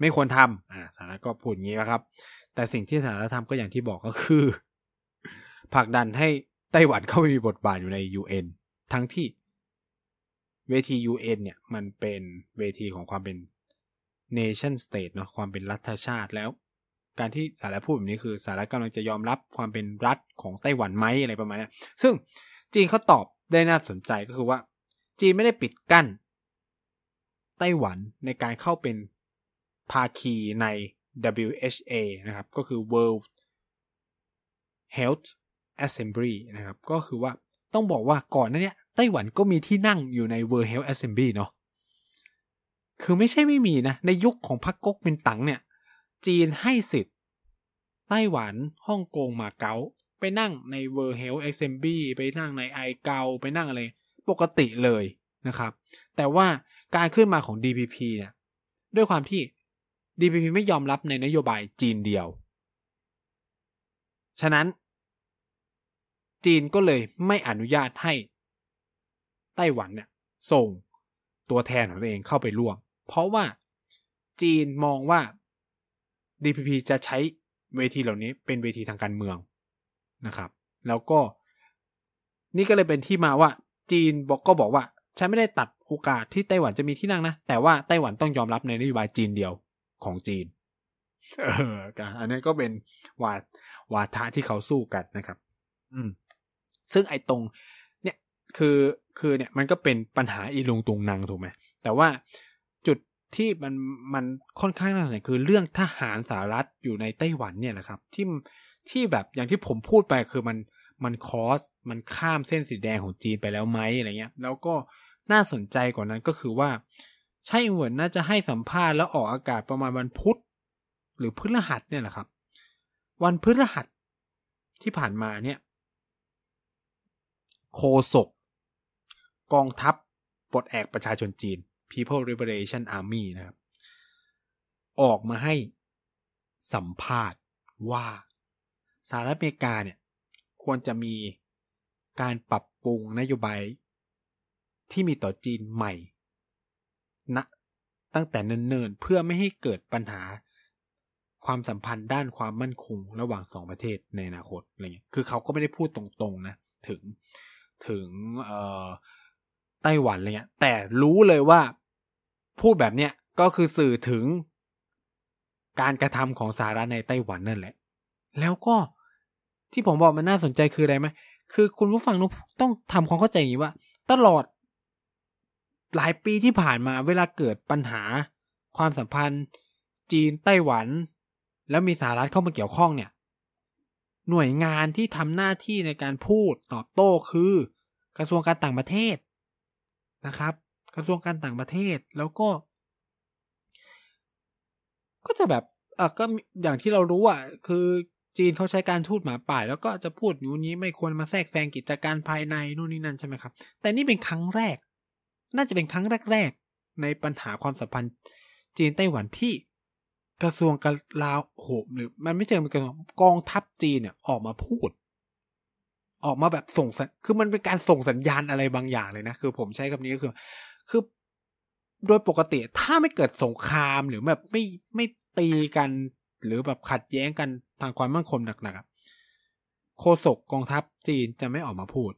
[SPEAKER 1] ไม่ควรทำอ่าสหรัฐก็พูดอย่างนี้นะครับ แต่สิ่งที่สหรัฐทำก็อย่างที่บอกก็คือผลักดันให้ไต้หวันเข้าไปมีบทบาทอยู่ใน UN ทั้งที่เวที UN เนี่ยมันเป็นเวทีของความเป็น nation state เนาะความเป็นรัฐชาติแล้ว การที่สหรัฐพูดแบบนี้คือสหรัฐกำลังจะยอมรับความเป็นรัฐของไต้หวันไหมอะไรประมาณนี้ซึ่งจีนเขาตอบ ได้น่าสนใจก็คือว่า จีนไม่ได้ปิดกั้น ไต้หวันในการเข้าเป็นภาคีใน WHA นะครับ ก็คือ World Health Assembly นะครับ ก็คือว่าต้องบอกว่าก่อนนั้นเนี่ยไต้หวันก็มีที่นั่งอยู่ใน World Health Assembly เนาะคือไม่ใช่ไม่มีนะ ในยุคของพรรคก๊กมินตั๋งเนี่ย จีนให้สิทธิ์ไต้หวันฮ่องกงมาเก๊า ไปนั่งใน World Health Assembly ไปนั่งในไอเกาไปนั่งอะไร ปกติเลยนะครับ แต่ว่าการขึ้นมาของ DPP เนี่ยด้วยความที่ DPP ไม่ยอมรับในนโยบายจีนเดียว ฉะนั้น จีนก็เลยไม่อนุญาตให้ ไต้หวันเนี่ยส่งตัวแทนของตัวเองเข้าไปร่วม เพราะว่าจีนมองว่า DPP จะใช้เวทีเหล่านี้เป็นเวทีทางการเมือง นะครับ แล้วก็ นี่ก็เลยเป็นที่มาว่า จีนบอกก็บอกว่าฉันไม่ได้ตัดโอกาสที่ไต้หวันจะมีที่นั่งนะ แต่ว่าไต้หวันต้องยอมรับในนโยบายจีนเดียวของจีน เอออันนี้ก็เป็นวาวาทะที่เขาสู้กันนะครับ อืม ซึ่งไอ้ตรง เนี่ยคือคือเนี่ย มันก็เป็นปัญหาอีลุงตุงนางถูกไหมแต่ว่าจุดที่มันมันค่อนข้างน่าสนใจคือเรื่องทหารสหรัฐอยู่ในไต้หวันเนี่ยแหละครับ ที่ ที่แบบอย่างที่ผมพูดไปคือมันมันคอสมันข้ามเส้นสีแดงของจีนไปแล้วไหมอะไรเงี้ย แล้วก็น่าสนใจกว่านั้นก็คือว่าใช่เหวินน่าจะให้สัมภาษณ์แล้วออกอากาศประมาณวันพุธ หรือพฤหัสเนี่ยแหละครับ วันพฤหัสที่ผ่านมาเนี่ย โคศก กองทัพปลดแอกประชาชนจีน People Liberation Army นะครับ ออกมาให้สัมภาษณ์ว่า สหรัฐอเมริกาเนี่ยควรจะมีการปรับปรุงนโยบายที่มีต่อจีนใหม่ณนะตั้งแต่เนิ่นๆ เพื่อไม่ให้เกิดปัญหาความสัมพันธ์ด้านความมั่นคงระหว่างสองประเทศในอนาคตอะไรเงี้ย คือเขาก็ไม่ได้พูดตรงๆนะ ถึงถึงไต้หวันอะไรเงี้ย แต่รู้เลยว่าพูดแบบเนี้ยก็คือสื่อถึงการกระทำของสหรัฐในไต้หวันนั่นแหละ แล้วก็ ที่ผมบอกมันน่าสนใจคืออะไรไหมคือคุณผู้ฟังต้องทำความเข้าใจอย่างนี้ว่า ตลอด หลายปีที่ผ่านมาเวลาเกิดปัญหา ความสัมพันธ์ จีนไต้หวัน แล้วมีสหรัฐเข้ามาเกี่ยวข้องเนี่ย หน่วยงานที่ทำหน้าที่ในการพูดตอบโต้คือ กระทรวงการต่างประเทศนะครับ กระทรวงการต่างประเทศแล้วก็ ก็จะแบบเออก็อย่างที่เรารู้อะคือ จีนเขาใช้การทูตหมาป่าแล้วก็จะพูดอยู่นี้ไม่ควรมาแทรกแซงกิจการภายในนู่นนี่นั่นใช่ไหมครับ แต่นี่เป็นครั้งแรก น่าจะเป็นครั้งแรก ๆ ในปัญหาความสัมพันธ์ จีนไต้หวันที่กระทรวงกลาโหมหรือ มันไม่ใช่เป็นกระทรวงกองทัพจีนเนี่ยออกมาพูด ออกมาแบบส่งคือมันเป็นการส่งสัญญาณอะไรบางอย่างเลยนะ คือผมใช้คำนี้ก็คือ คือโดยปกติถ้าไม่เกิดสงครามหรือแบบไม่ไม่ตีกัน หรือแบบขัดแย้งกันทางความมั่นคงหนักๆโฆษกกองทัพจีนจะไม่ออกมาพูด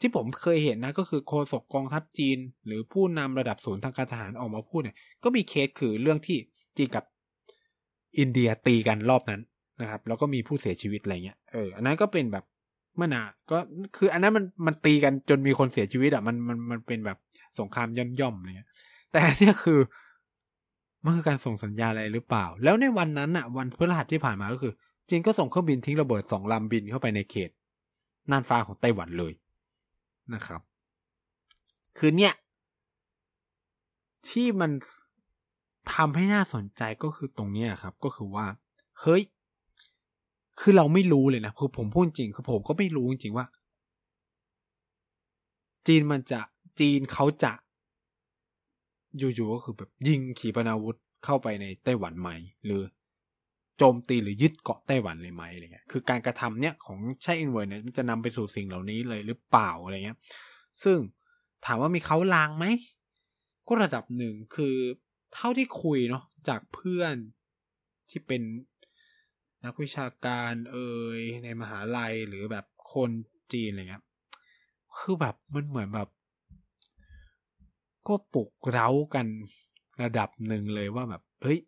[SPEAKER 1] ที่ผมเคยเห็นนะก็คือโฆษกกองทัพจีน หรือผู้นำระดับศูนย์ทางการทหารออกมาพูดเนี่ยก็มีเคสคือเรื่องที่จีนกับอินเดียตีกันรอบนั้นนะครับ แล้วก็มีผู้เสียชีวิตอะไรเงี้ยเอออันนั้นก็เป็นแบบเมื่อนาก็คืออันนั้นมันมันตีกันจนมีคนเสียชีวิตอะมันมันมันเป็นแบบสงครามย่อมย่อมอะไรเงี้ย แต่เนี่ยคือ มันคือการส่งสัญญาอะไรหรือเปล่า แล้วในวันนั้นอะวันพฤหัสที่ผ่านมาก็คือ จีนก็ส่งเครื่องบินทิ้งระเบิดสองลำบินเข้าไปในเขตน่านฟ้าของไต้หวันเลยนะครับ คือเนี่ย ที่มันทำให้น่าสนใจก็คือตรงนี้ครับ ก็คือว่า เฮ้ย คือเราไม่รู้เลยนะคือผมพูดจริง คือผมก็ไม่รู้จริงว่า จีนมันจะจีนเขาจะ อยู่ๆก็คือแบบยิงขีปนาวุธเข้าไปในไต้หวันไหม หรือโจมตีหรือยึดเกาะไต้หวันเลยไหมอะไรเงี้ยคือการกระทำเนี้ยของใช่อินเวอร์เนี่ยมันจะนำไปสู่สิ่งเหล่านี้เลยหรือเปล่าอะไรเงี้ย ซึ่งถามว่ามีเขาลางไหมก็ระดับหนึ่งคือเท่าที่คุยเนาะจากเพื่อนที่เป็นนักวิชาการเอ่ยในมหาลัยหรือแบบคนจีนอะไรเงี้ยคือแบบมันเหมือนแบบ ก็ปลุกเร้ากันระดับหนึ่งเลยว่าแบบ เอ้ย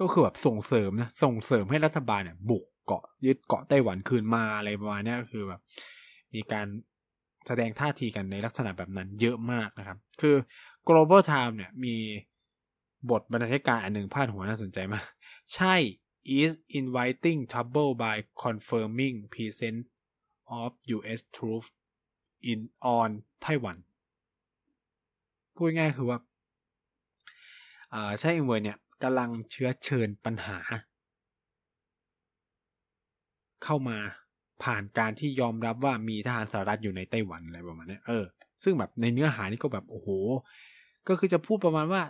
[SPEAKER 1] ก็คือแบบส่งเสริมนะ ส่งเสริมให้รัฐบาลเนี่ย บุกเกาะยึดเกาะไต้หวันคืนมาอะไรประมาณนี้ก็คือแบบ มีการแสดงท่าทีกันในลักษณะแบบนั้นเยอะมากนะครับ คือ global time เนี่ยมีบทบรรณาธิการอันหนึ่งพาดหัวน่าสนใจมาก ใช่ is inviting trouble by confirming presence of U.S. troops in on Taiwan พูดง่ายคือว่าใช่อินเวอร์เนี่ยกำลังเชื้อเชิญปัญหา เข้ามาผ่านการที่ยอมรับว่ามีทหารสหรัฐอยู่ในไต้หวันอะไรประมาณนี้เออซึ่งแบบในเนื้อหานี่ก็แบบโอ้โห ก็คือจะพูดประมาณว่า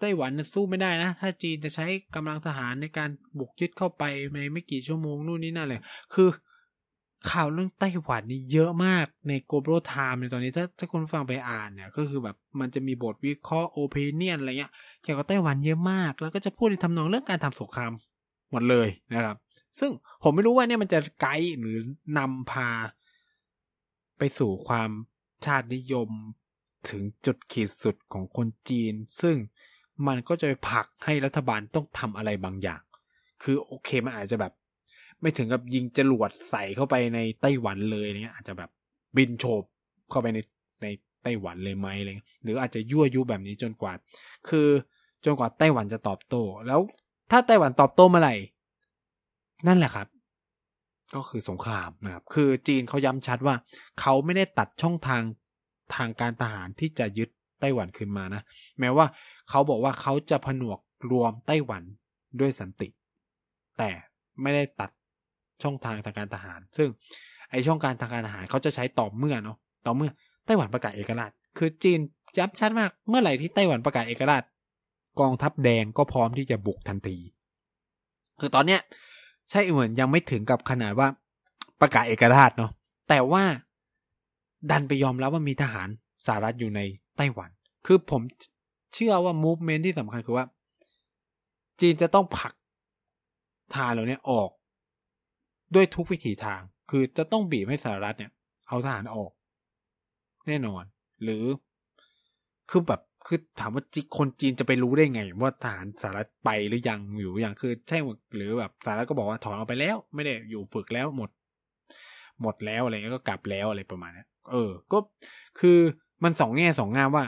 [SPEAKER 1] ไต้หวันสู้ไม่ได้นะ ถ้าจีนจะใช้กำลังทหารในการบุกยึดเข้าไปในไม่กี่ชั่วโมงนู่นนี่นั่นเลย คือ ข่าวเรื่องไต้หวันนี่เยอะมากใน global time ในตอนนี้ถ้าถ้าคุณฟังไปอ่านเนี่ย ก็คือแบบมันจะมีบทวิเคราะห์ opinion อะไรเงี้ยเกี่ยวกับไต้หวันเยอะมาก แล้วก็จะพูดในทำนองเรื่องการทำสงครามหมดเลยนะครับ ซึ่งผมไม่รู้ว่าเนี่ยมันจะไกด์หรือนำพา ไปสู่ความชาตินิยมถึงจุดขีดสุดของคนจีน ซึ่งมันก็จะไปผลักให้รัฐบาลต้องทำอะไรบางอย่าง คือโอเคมันอาจจะแบบ ไม่ถึงกับยิงจรวดใส่เข้าไปในไต้หวันเลยเนี้ยอาจจะแบบบินโฉบเข้าไปในในไต้หวันเลยไหมอะไรหรืออาจจะยั่วยุแบบนี้จนกว่า คือจนกว่าไต้หวันจะตอบโต้แล้วถ้าไต้หวันตอบโต้เมื่อไหร่ นั่นแหละครับ ก็คือสงครามนะครับ คือจีนเขาย้ำชัดว่า เขาไม่ได้ตัดช่องทางทางการทหารที่จะยึดไต้หวันขึ้นมานะ แม้ว่าเขาบอกว่าเขาจะผนวกรวมไต้หวันด้วยสันติ แต่ไม่ได้ตัด ช่องทางทางการทหาร ซึ่งไอช่องการทางการทหารเขาจะใช้ต่อเมื่อเนาะต่อเมื่อไต้หวันประกาศเอกราช คือจีนย้ำชัดมากเมื่อไหร่ที่ไต้หวันประกาศเอกราช กองทัพแดงก็พร้อมที่จะบุกทันที คือตอนเนี้ยใช่เหมือนยังไม่ถึงกับขนาดว่าประกาศเอกราชเนาะแต่ว่าดันไปยอมรับว่ามีทหารสหรัฐอยู่ในไต้หวัน คือผมเชื่อว่า movement ที่สำคัญคือว่า จีนจะต้องผลักทางเหล่านี้ออก ด้วยทุกวิถีทาง คือจะต้องบีบให้สหรัฐเนี่ย เอาทหารออก แน่นอน หรือ คือแบบคือถามว่าคนจีนจะไปรู้ได้ไง ว่าทหารสหรัฐไปหรือยังอยู่อย่างคือ ใช่หรือแบบสหรัฐก็บอกว่าถอนออกไปแล้ว ไม่ได้อยู่ฝึกแล้วหมด หมดแล้วอะไรเงี้ยก็กลับแล้วอะไรประมาณนี้เออ ก็คือมันสองแง่สองงามว่า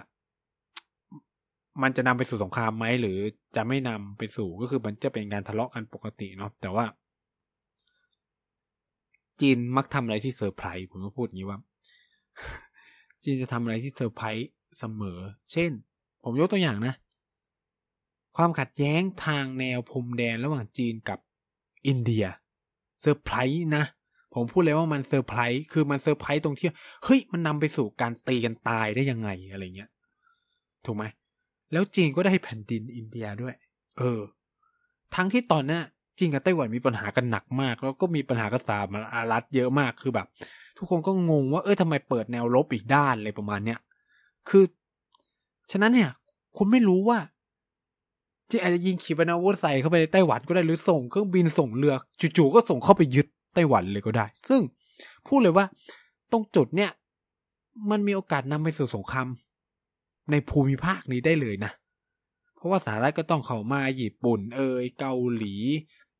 [SPEAKER 1] มันจะนำไปสู่สงครามไหมหรือจะไม่นำไปสู่ก็คือมันจะเป็นการทะเลาะกันปกติเนาะแต่ว่า จีนมักทำอะไรที่เซอร์ไพรส์ผมก็พูดอย่างนี้ว่า จีนจะทำอะไรที่เซอร์ไพรส์เสมอ เช่น ผมยกตัวอย่างนะ ความขัดแย้งทางแนวพรมแดนระหว่างจีนกับอินเดียเซอร์ไพรส์นะ ผมพูดเลยว่ามันเซอร์ไพรส์คือมันเซอร์ไพรส์ตรงที่เฮ้ยมันนำไปสู่การตีกันตายได้ยังไงอะไรเงี้ยถูกไหมแล้วจีนก็ได้แผ่นดินอินเดียด้วย เออ ทั้งที่ตอนนั้น จีนกับไต้หวันมีปัญหากันหนักมาก แล้วก็มีปัญหากับสามอารัฐเยอะมากคือแบบ ทุกคนก็งงว่าเออทำไมเปิดแนวลบอีกด้านอะไรประมาณเนี้ยคือ ฉะนั้นเนี่ย คุณไม่รู้ว่าจีอาจจะยิงขีปนาวุธใส่เข้าไปในไต้หวันก็ได้หรือส่งเครื่องบินส่งเรือจู่ๆก็ส่งเข้าไปยึดไต้หวันเลยก็ได้ ซึ่งพูดเลยว่าตรงจุดเนี่ย มันมีโอกาสนำไปสู่สงครามในภูมิภาคนี้ได้เลยนะ เพราะว่าสหรัฐก็ต้องเข้ามาญี่ปุ่น เอยเกาหลี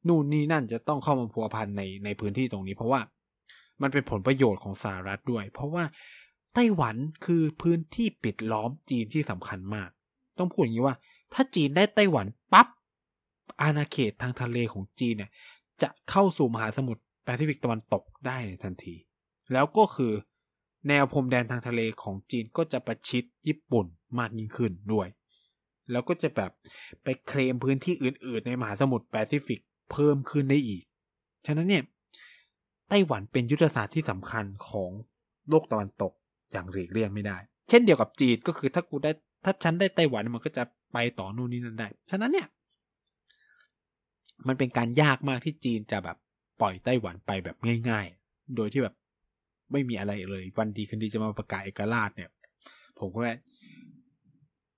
[SPEAKER 1] นู่นนี่นั่นจะต้องเข้ามาพัวพันในในพื้นที่ตรงนี้ เพราะว่ามันเป็นผลประโยชน์ของสหรัฐด้วย เพราะว่าไต้หวันคือพื้นที่ปิดล้อมจีนที่สำคัญมาก ต้องพูดอย่างนี้ว่า ถ้าจีนได้ไต้หวันปับ๊บอาณาเขตทางทะเลของจีนเนี่ย จะเข้าสู่มหาสมุทรแปซิฟิกตะวันตกได้ในทันที แล้วก็คือแนวพรมแดนทางทะเลของจีนก็จะประชิดญี่ปุ่นมากยิ่งขึ้นด้วย แล้วก็จะแบบไปเคลมพื้นที่อื่น ๆ ในมหาสมุทรแปซิฟิก เพิ่มขึ้นได้อีก ฉะนั้นเนี่ยไต้หวันเป็นยุทธศาสตร์ที่สำคัญของโลกตะวันตกอย่างหลีกเลี่ยงไม่ได้ เช่นเดียวกับจีนก็คือถ้ากูได้ถ้าฉันได้ไต้หวันมันก็จะไปต่อนู่นนี่นั่นได้ ฉะนั้นเนี่ย มันเป็นการยากมากที่จีนจะแบบปล่อยไต้หวันไปแบบง่าย ๆ โดยที่แบบไม่มีอะไรเลย วันดีคืนดีจะมาประกาศเอกราชเนี่ย ผมก็ว่า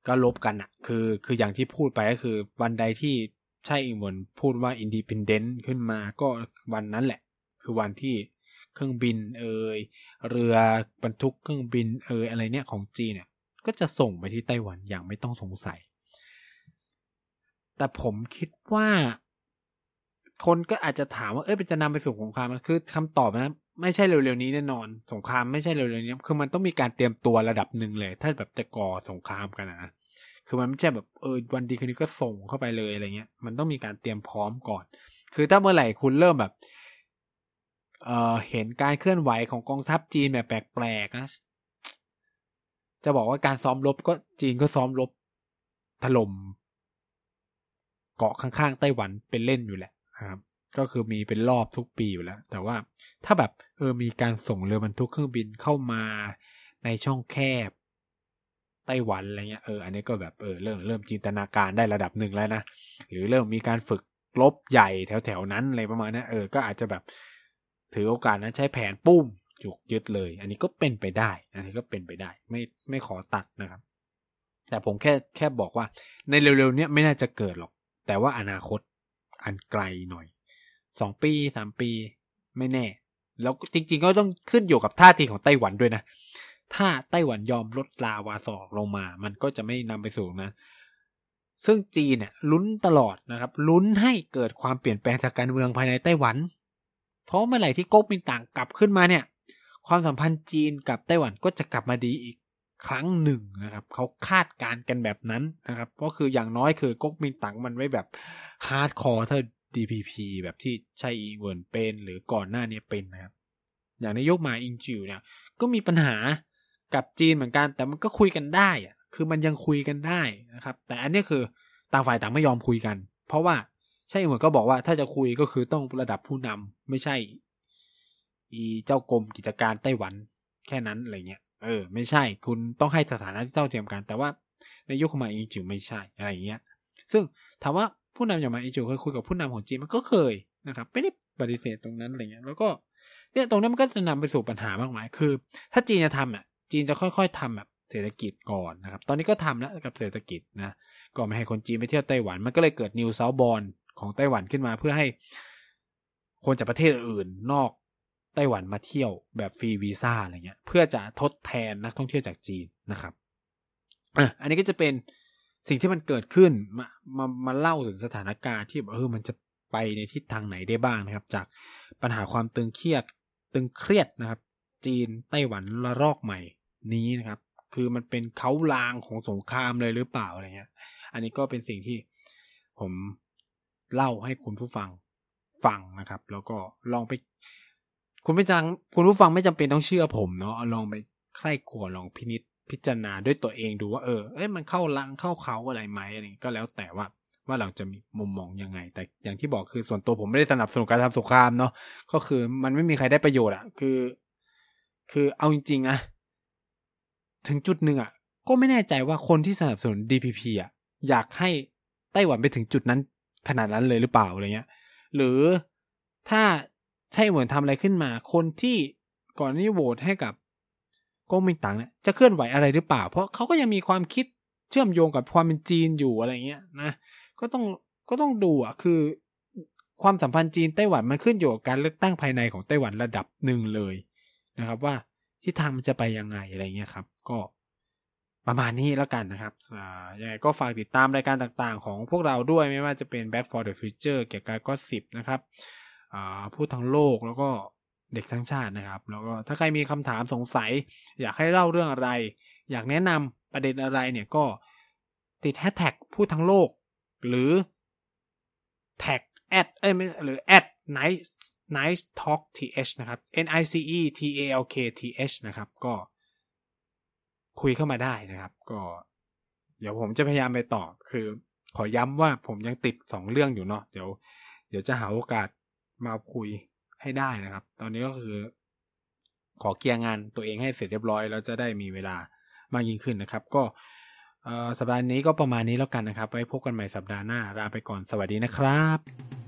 [SPEAKER 1] ก็ลบกันอะคือ คืออย่างที่พูดไปก็คือ วันใดที่ ใช่อิงวนพูดว่าอินดีพนเดนต์ขึ้นมาก็วันนั้นแหละ คือวันที่เครื่องบินเอยเรือบรรทุกเครื่องบินเอยอะไรเนี่ยของจีนเนี่ยก็จะส่งไปที่ไต้หวันอย่างไม่ต้องสงสัย แต่ผมคิดว่า คนก็อาจจะถามว่า เอ้ยจะนำไปสู่สงครามคือคำตอบนะไม่ใช่เร็วๆนี้แน่นอน สงครามไม่ใช่เร็วๆนี้ คือมันต้องมีการเตรียมตัวระดับหนึ่งเลย ถ้าแบบจะก่อสงครามกันนะ คือมันไม่ใช่แบบเออวันดีคืนนี้ก็ส่งเข้าไปเลยอะไรเงี้ย มันต้องมีการเตรียมพร้อมก่อน คือถ้าเมื่อไหร่คุณเริ่มแบบเอ่อเห็นการเคลื่อนไหวของกองทัพจีนแบบแปลกๆนะ จะบอกว่าการซ้อมรบก็จีนก็ซ้อมรบถล่มเกาะข้างๆไต้หวันเป็นเล่นอยู่แหละครับก็คือมีเป็นรอบทุกปีอยู่แล้ว แต่ว่าถ้าแบบเออมีการส่งเรือ บรรทุกเครื่องบินเข้ามาในช่องแคบ ไต้หวันอะไรเงี้ยเอออันนี้ก็แบบเออเริ่มเริ่มจินตนาการได้ระดับหนึ่งแล้วนะหรือเริ่มมีการฝึกลบใหญ่แถวแถวนั้นอะไรประมาณนี้เออก็อาจจะแบบถือโอกาสนั้นใช้แผนปุ้มจุกยึดเลย อันนี้ก็เป็นไปได้ อันนี้ก็เป็นไปได้ ไม่ไม่ขอตัดนะครับ แต่ผมแค่แค่บอกว่า ในเร็วๆเนี้ยไม่น่าจะเกิดหรอก แต่ว่าอนาคตอันไกลหน่อยสองปีสามปีไม่แน่ แล้วจริง ๆ ก็ต้องขึ้นอยู่กับท่าทีของไต้หวันด้วยนะ ถ้าไต้หวันยอมลดลาวาสอกลงมา มันก็จะไม่นำไปสู่นะ ซึ่งจีนเนี่ยลุ้นตลอดนะครับ ลุ้นให้เกิดความเปลี่ยนแปลงทางการเมืองภายในไต้หวัน เพราะเมื่อไหร่ที่ก๊กมินตั๋งกลับขึ้นมาเนี่ย ความสัมพันธ์จีนกับไต้หวันก็จะกลับมาดีอีกครั้งหนึ่งนะครับ เขาคาดการกันแบบนั้นนะครับ ก็คืออย่างน้อยคือก๊กมินตั๋งมันไม่แบบฮาร์ดคอร์เธอ DPP แบบที่ไช่อิงเหวินเป็น หรือก่อนหน้านี้เป็นนะครับ อย่างในยุคหม่าอิงจิ่วเนี่ยก็มีปัญหา กับจีนเหมือนกัน แต่มันก็คุยกันได้อะคือมันยังคุยกันได้นะครับ แต่อันนี้คือต่างฝ่ายต่างไม่ยอมคุยกัน เพราะว่าใช่เหมือนก็บอกว่าถ้าจะคุยก็คือต้องระดับผู้นำไม่ใช่ อีเจ้ากรมกิจการไต้หวันแค่นั้นอะไรเงี้ยเออ ไม่ใช่ คุณต้องให้สถานะที่เท่าเทียมกันแต่ว่าในยุคของมาอิงจิวไม่ใช่อะไรเงี้ย ซึ่งถามว่าผู้นำอย่างมาอิงจิวเคยคุยกับผู้นำของจีนมันก็เคยนะครับ ไม่ได้ปฏิเสธตรงนั้นอะไรเงี้ย แล้วก็เนี่ยตรงนั้นมันก็จะนำไปสู่ปัญหามากมาย คือ ถ้าจีนจะทำอะ จีนจะค่อยๆทำแบบเศรษฐกิจก่อนนะครับ ตอนนี้ก็ทำแล้วกับเศรษฐกิจนะก่อนไม่ให้คนจีนไปเที่ยวไต้หวัน มันก็เลยเกิดนิวเซาบอลของไต้หวันขึ้นมาเพื่อให้คนจากประเทศอื่นนอกไต้หวันมาเที่ยวแบบฟรีวีซ่าอะไรเงี้ย เพื่อจะทดแทนนักท่องเที่ยวจากจีนนะครับอะอันนี้ก็จะเป็นสิ่งที่มันเกิดขึ้นมามามาเล่าถึงสถานการณ์ที่เออมันจะไปในทิศทางไหนได้บ้างนะครับ จากปัญหาความตึงเครียดตึงเครียดนะครับ จีนไต้หวันระลอกใหม่ นี้นะครับ คือมันเป็นเขาลางของสงครามเลยหรือเปล่าอะไรเงี้ย อันนี้ก็เป็นสิ่งที่ผมเล่าให้คุณผู้ฟังฟังนะครับ แล้วก็ลองไป คุณไม่จังคุณผู้ฟังไม่จำเป็นต้องเชื่อผมเนาะลองไปใคร่ครวลองพินิษพิจารณาด้วยตัวเองดูว่าเออ เอ้ยมันเข้าลังเข้าเขาอะไรไหมอะไรก็แล้วแต่ว่าว่าเราจะมีมุมมองยังไง แต่อย่างที่บอกคือส่วนตัวผมไม่ได้สนับสนุนการทำสงครามเนาะก็คือมันไม่มีใครได้ประโยชน์อะคือ คือเอาจริงๆอะ ถึงจุดหนึ่งอะ ก็ไม่แน่ใจว่าคนที่สนับสนุน DPP อะอยากให้ไต้หวันไปถึงจุดนั้นขนาดนั้นเลยหรือเปล่าอะไรเงี้ย หรือถ้าใช่เหมือนทำอะไรขึ้นมา คนที่ก่อนนี้โหวตให้กับก๊กมินตั๋งเนี่ยจะเคลื่อนไหวอะไรหรือเปล่า เพราะเขาก็ยังมีความคิดเชื่อมโยงกับความเป็นจีนอยู่อะไรเงี้ยนะ ก็ต้องก็ต้องดูอะคือความสัมพันธ์จีนไต้หวันมันขึ้นอยู่กับการเลือกตั้งภายในของไต้หวันระดับหนึ่งเลยนะครับว่า ทิศทางมันจะไปยังไงอะไรเงี้ยครับ ก็ประมาณนี้แล้วกันนะครับอ่ายังไงก็ฝากติดตามรายการต่างๆ ของพวกเราด้วยไม่ว่าจะเป็น Back for the Future เกี่ยวกับก็สิบนะครับพูดทั้งโลกแล้วก็เด็กทั้งชาตินะครับ แล้วก็ถ้าใครมีคำถามสงสัย อยากให้เล่าเรื่องอะไร อยากแนะนำประเด็นอะไรเนี่ยก็ติดแฮชแท็กพูดทั้งโลก หรือแท็กแอดเอ้ยไม่หรือแอด nice nice talk th นะครับ n i c e t a l k t h นะครับก็คุยเข้ามาได้นะครับ ก็ เดี๋ยวผมจะพยายามไปตอบคือ ขอย้ำว่าผมยังติดสองเรื่องอยู่เนาะเดี๋ยวเดี๋ยวจะหาโอกาสมาคุยให้ได้นะครับ ตอนนี้ก็คือ ขอเกียร์งานตัวเองให้เสร็จเรียบร้อย แล้วจะได้มีเวลามากยิ่งขึ้นนะครับ ก็สัปดาห์นี้ก็ประมาณนี้แล้วกันนะครับ ไว้พบกันใหม่สัปดาห์หน้าลาไปก่อนสวัสดีนะครับ